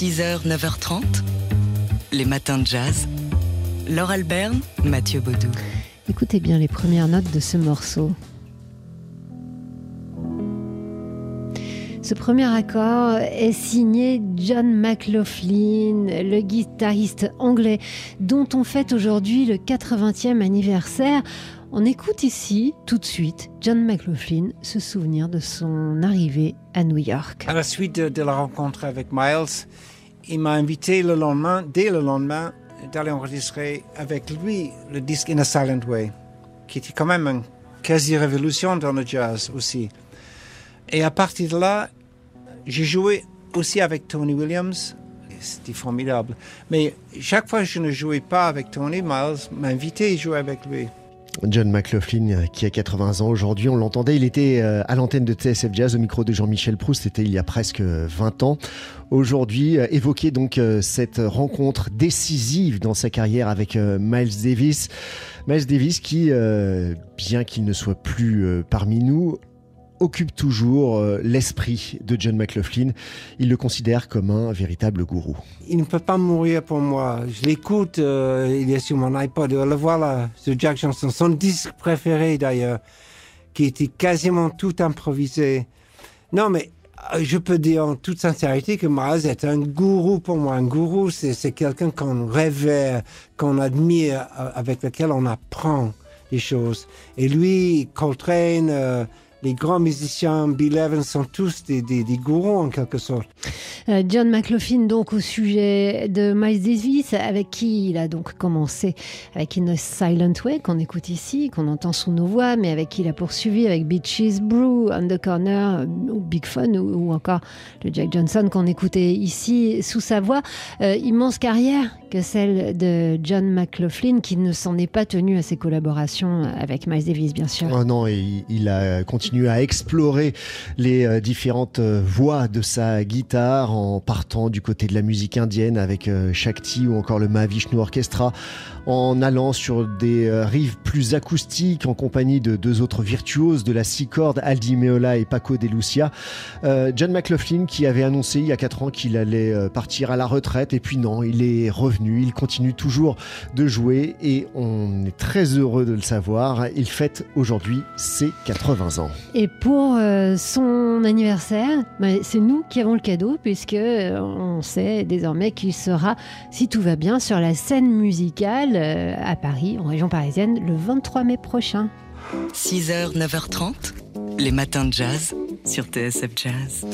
6h, 9h30, les matins de jazz. Laure Alberne, Mathieu Baudou. Écoutez bien les premières notes de ce morceau. Ce premier accord est signé John McLaughlin, le guitariste anglais dont on fête aujourd'hui le 80e anniversaire. On écoute ici, tout de suite, John McLaughlin se souvenir de son arrivée à New York. À la suite de, la rencontre avec Miles, il m'a invité le lendemain, dès le lendemain, d'aller enregistrer avec lui le disque In a Silent Way, qui était quand même une quasi-révolution dans le jazz aussi. Et à partir de là, j'ai joué aussi avec Tony Williams. C'était formidable. Mais chaque fois que je ne jouais pas avec Tony, Miles m'invitait à jouer avec lui. John McLaughlin, qui a 80 ans aujourd'hui, on l'entendait, il était euh, à l'antenne de TSF Jazz au micro de Jean-Michel Proust, c'était il y a presque 20 ans. Aujourd'hui, euh, évoquer donc euh, cette rencontre décisive dans sa carrière avec Miles Davis. Miles Davis qui, bien qu'il ne soit plus parmi nous, occupe toujours l'esprit de John McLaughlin. Il le considère comme un véritable gourou. Il ne peut pas mourir pour moi. Je l'écoute, euh, il est sur mon iPod. Le voilà, ce Jack Johnson, son disque préféré d'ailleurs, qui était quasiment tout improvisé. Non, mais euh, je peux dire en toute sincérité que Miles est un gourou pour moi. Un gourou, c'est quelqu'un qu'on révère, qu'on admire, euh, avec lequel on apprend des choses. Et lui, Coltrane, euh, les grands musiciens, Bill Evans, sont tous des, des, des gourous en quelque sorte. Euh, John McLaughlin, donc au sujet de Miles Davis, avec qui il a donc commencé avec In a Silent Way, qu'on écoute ici, qu'on entend sous nos voix, mais avec qui il a poursuivi avec Beaches Brew, On the Corner, ou Big Fun, ou, ou encore le Jack Johnson qu'on écoutait ici sous sa voix. Euh, immense carrière que celle de John McLaughlin, qui ne s'en est pas tenu à ses collaborations avec Miles Davis, bien sûr. Oh non, et il a continué à explorer les euh, différentes euh, voix de sa guitare en partant du côté de la musique indienne avec euh, Shakti ou encore le Mahavishnu Orchestra, en allant sur des rives plus acoustiques en compagnie de deux autres virtuoses de la six cordes, Aldi Meola et Paco de Lucia. John McLaughlin qui avait annoncé il y a quatre ans qu'il allait partir à la retraite et puis non, il est revenu, il continue toujours de jouer et on est très heureux de le savoir. Il fête aujourd'hui ses 80 ans. Et pour euh, son anniversaire, bah, c'est nous qui avons le cadeau puisque euh, on sait désormais qu'il sera, si tout va bien, sur la scène musicale euh, à Paris, en région parisienne, le 23 mai prochain. 6h, 9h30, les matins de jazz sur TSF Jazz.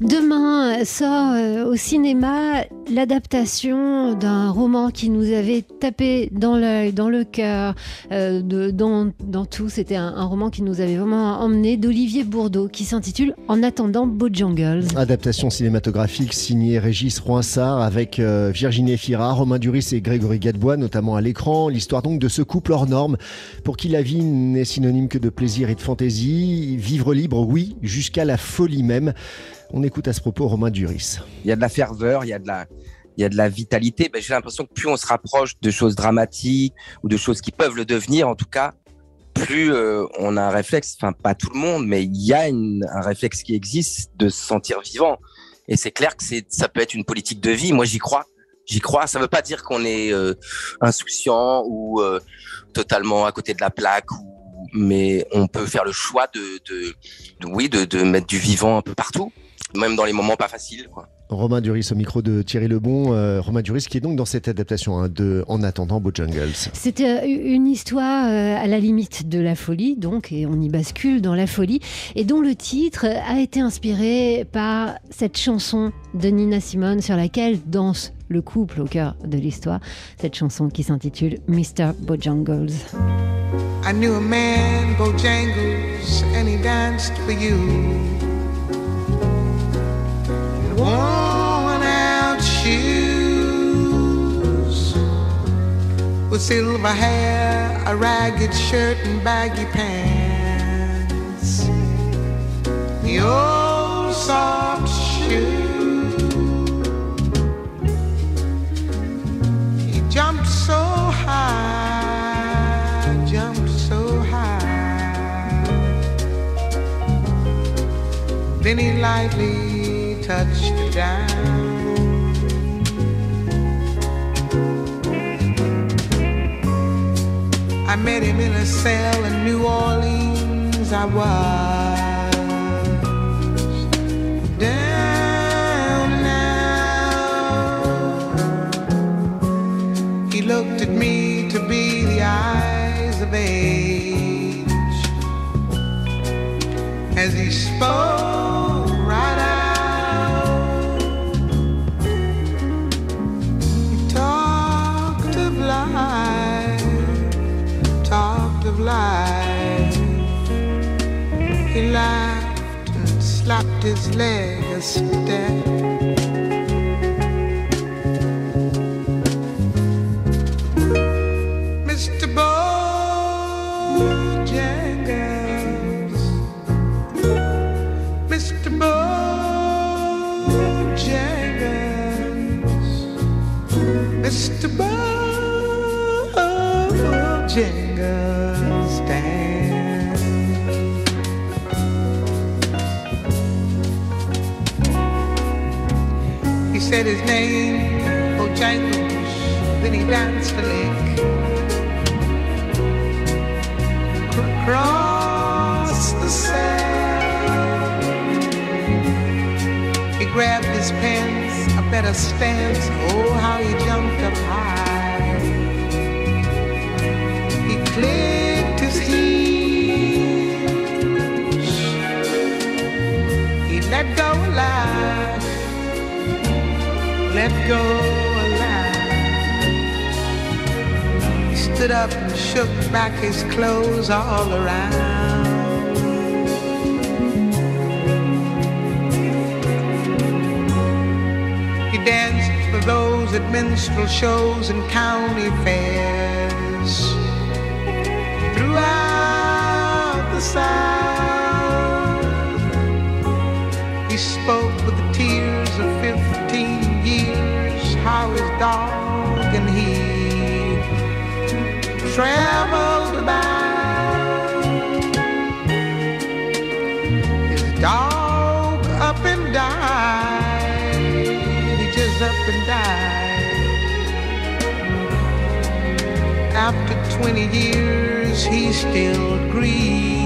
Demain sort euh, au cinéma l'adaptation d'un roman qui nous avait tapé dans l'œil, dans le cœur, euh, dans, tout. C'était un, roman qui nous avait vraiment emmené d'Olivier Bourdeau qui s'intitule En attendant Bojangles. Adaptation cinématographique signée Régis Roinsard avec euh, Virginie Fira, Romain Duris et Grégory Gadebois, notamment à l'écran. L'histoire donc de ce couple hors norme pour qui la vie n'est synonyme que de plaisir et de fantaisie. Vivre libre, oui, jusqu'à la folie même. On écoute à ce propos Romain Duris. il y a de la ferveur, il y a de la, il y a de la vitalité. J'ai l'impression que plus on se rapproche de choses dramatiques ou de choses qui peuvent le devenir, en tout cas, plus euh, on a un réflexe, enfin pas tout le monde, mais il y a un réflexe qui existe de se sentir vivant. Et c'est clair que ça peut être une politique de vie. Moi, j'y crois. J'y crois. Ça veut pas dire qu'on est euh, insouciant ou euh, totalement à côté de la plaque. Mais on peut faire le choix de, oui, de mettre du vivant un peu partout, même dans les moments pas faciles. Quoi. Romain Duris au micro de Thierry Lebon. Euh, Romain Duris qui est donc dans cette adaptation hein, de En attendant Bojangles. C'était euh, une histoire euh, à la limite de la folie, donc, et on y bascule dans la folie, et dont le titre a été inspiré par cette chanson de Nina Simone sur laquelle danse le couple au cœur de l'histoire. Cette chanson qui s'intitule Mr. Bojangles. I knew a man, Bojangles, and he danced for you. Worn out shoes, with silver hair, a ragged shirt, and baggy pants. The old soft shoe. He jumped so high, jumped so high. Then he lightly touched down. I met him in a cell in New Orleans. I was down now. He looked at me to be the eyes of age as he spoke. And slapped his leg a step. Mr. Bojangles, Mr. Bojangles, Mr. Bojangles, said his name, Bojangles, then he danced a lick. across the sand. He grabbed his pants, a better stance. Oh, how he jumped up high. Let go alive. He stood up and shook back his clothes all around. He danced for those at minstrel shows and county fairs. Throughout the South, he spoke with the tears of 15 years, how his dog and he traveled about. His dog up and died. He just up and died. After 20 years, he still grieved.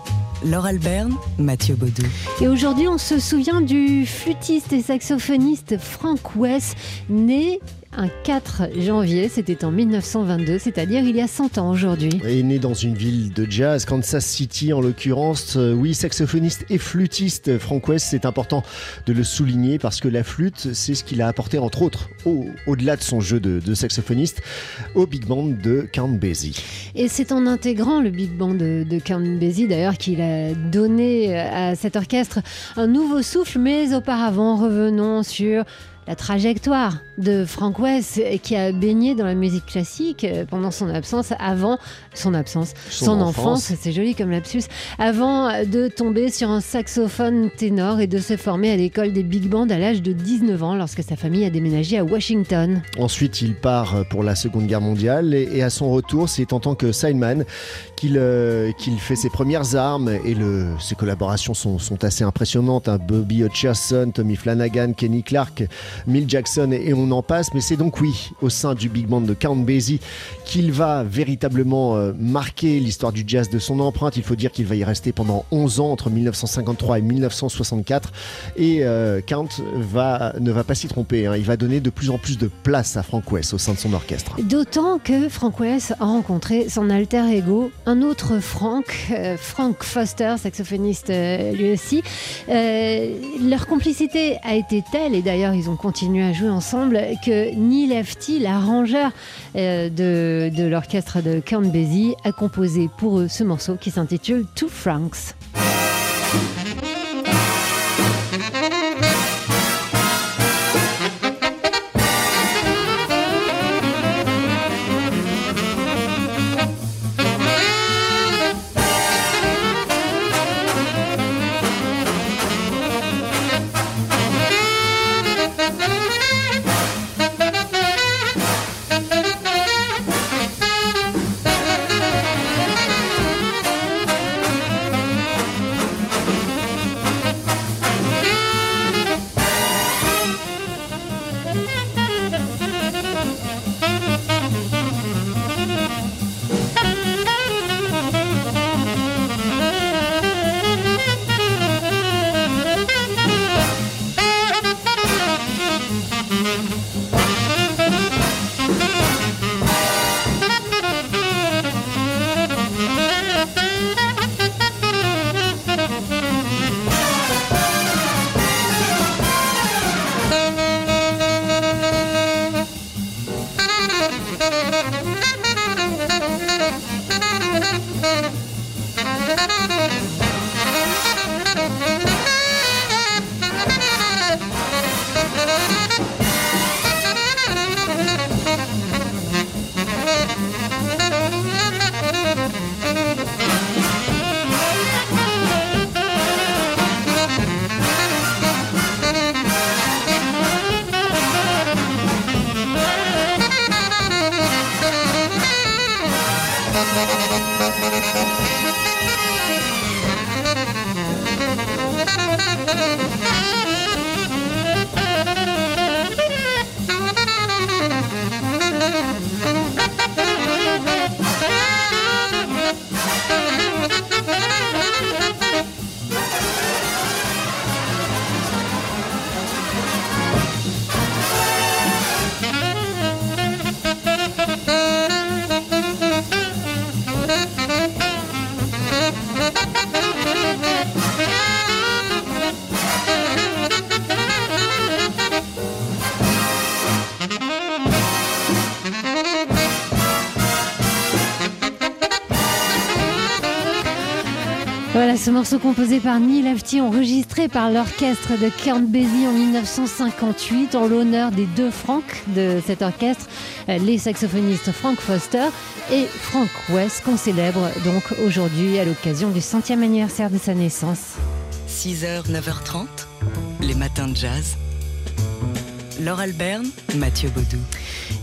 Laure Alberne, Mathieu Baudou. Et aujourd'hui, on se souvient du flûtiste et saxophoniste Frank West, né un 4 janvier, c'était en 1922, c'est-à-dire il y a 100 ans aujourd'hui. Et né dans une ville de jazz, Kansas City en l'occurrence. Euh, Oui, saxophoniste et flûtiste, Frank West, c'est important de le souligner parce que la flûte, c'est ce qu'il a apporté entre autres, au- au-delà de son jeu de, de saxophoniste, au big band de Count Basie. Et c'est en intégrant le big band de, de Count Basie d'ailleurs qu'il a donné à cet orchestre un nouveau souffle, mais auparavant revenons sur la trajectoire de Frank West qui a baigné dans la musique classique euh, pendant son absence, avant son absence, Son son, enfance. enfance, c'est joli comme lapsus, avant de tomber sur un saxophone ténor et de se former à l'école des big bands à l'âge de 19 ans lorsque sa famille a déménagé à Washington. Ensuite, il part pour la Seconde Guerre mondiale et, et à son retour, c'est en tant que sideman qu'il euh, fait ses premières armes et le, ses collaborations sont, sont assez impressionnantes. hein. Bobby Hutcherson, Tommy Flanagan, Kenny Clark, Mill Jackson et, on en passe. Mais c'est donc oui, au sein du big band de Count Basie, qu'il va véritablement euh, marquer l'histoire du jazz de son empreinte. Il faut dire qu'il va y rester pendant 11 ans entre 1953 et 1964 et euh, Count va, ne va pas s'y tromper. hein. Il va donner de plus en plus de place à Frank West au sein de son orchestre. D'autant que Frank West a rencontré son alter ego, un autre Frank, euh, Frank Foster, saxophoniste lui aussi. Leur complicité a été telle, et d'ailleurs ils ont continué à jouer ensemble, que Neil Lefty, l'arrangeur euh, de, de l'orchestre de Count Basie, a composé pour eux ce morceau qui s'intitule Two Franks. Ce morceau composé par Neil Afti, enregistré par l'orchestre de Count en 1958 en l'honneur des deux Frank de cet orchestre, euh, les saxophonistes Frank Foster et Frank West, qu'on célèbre donc aujourd'hui à l'occasion du centième anniversaire de sa naissance. 6h, 9h30, les matins de jazz. Laure Alberne, Mathieu Baudou.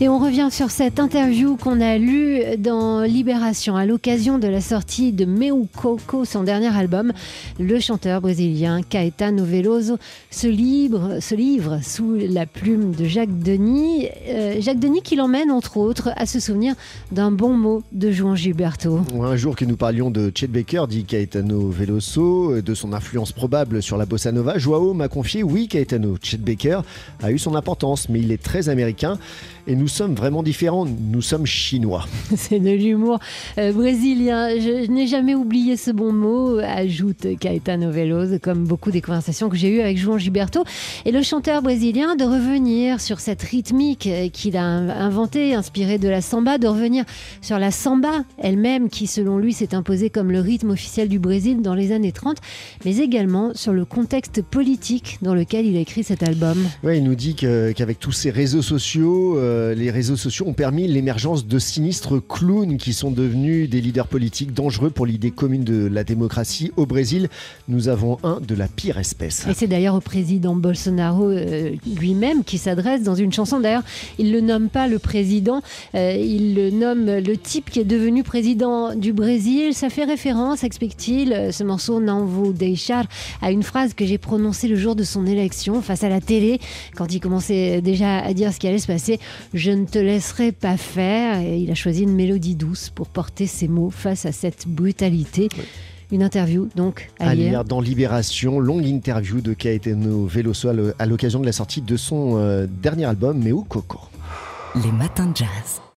Et on revient sur cette interview qu'on a lue dans Libération à l'occasion de la sortie de Meu Coco, son dernier album. Le chanteur brésilien Caetano Veloso se livre, se livre sous la plume de Jacques Denis. Euh, Jacques Denis qui l'emmène entre autres à se souvenir d'un bon mot de Juan Gilberto. Un jour que nous parlions de Chet Baker, dit Caetano Veloso, de son influence probable sur la bossa nova, Joao m'a confié, oui Caetano, Chet Baker a eu son mais il est très américain et nous sommes vraiment différents, nous sommes chinois. C'est de l'humour euh, brésilien. Je, je n'ai jamais oublié ce bon mot, ajoute Caetano Veloso, comme beaucoup des conversations que j'ai eues avec João Gilberto. Et le chanteur brésilien de revenir sur cette rythmique euh, qu'il a inventée, inspirée de la samba, de revenir sur la samba elle-même, qui selon lui s'est imposée comme le rythme officiel du Brésil dans les années 30, mais également sur le contexte politique dans lequel il a écrit cet album. Ouais, il nous dit que- qu'avec tous ces réseaux sociaux, euh, les réseaux sociaux ont permis l'émergence de sinistres clowns qui sont devenus des leaders politiques dangereux pour l'idée commune de la démocratie. Au Brésil, nous avons un de la pire espèce. Et c'est d'ailleurs au président Bolsonaro euh, lui-même qui s'adresse dans une chanson. D'ailleurs, il le nomme pas le président, euh, il le nomme le type qui est devenu président du Brésil. Ça fait référence, explique-t-il, euh, ce morceau Não vou deixar, à une phrase que j'ai prononcée le jour de son élection face à la télé, quand il commençait déjà à dire ce qui allait se passer. Je ne te laisserai pas faire. Et il a choisi une mélodie douce pour porter ses mots face à cette brutalité. Une interview donc à À lire. lire dans Libération, longue interview de Caetano Veloso à l'occasion de la sortie de son euh, dernier album, Meu Coco. Les matins de jazz.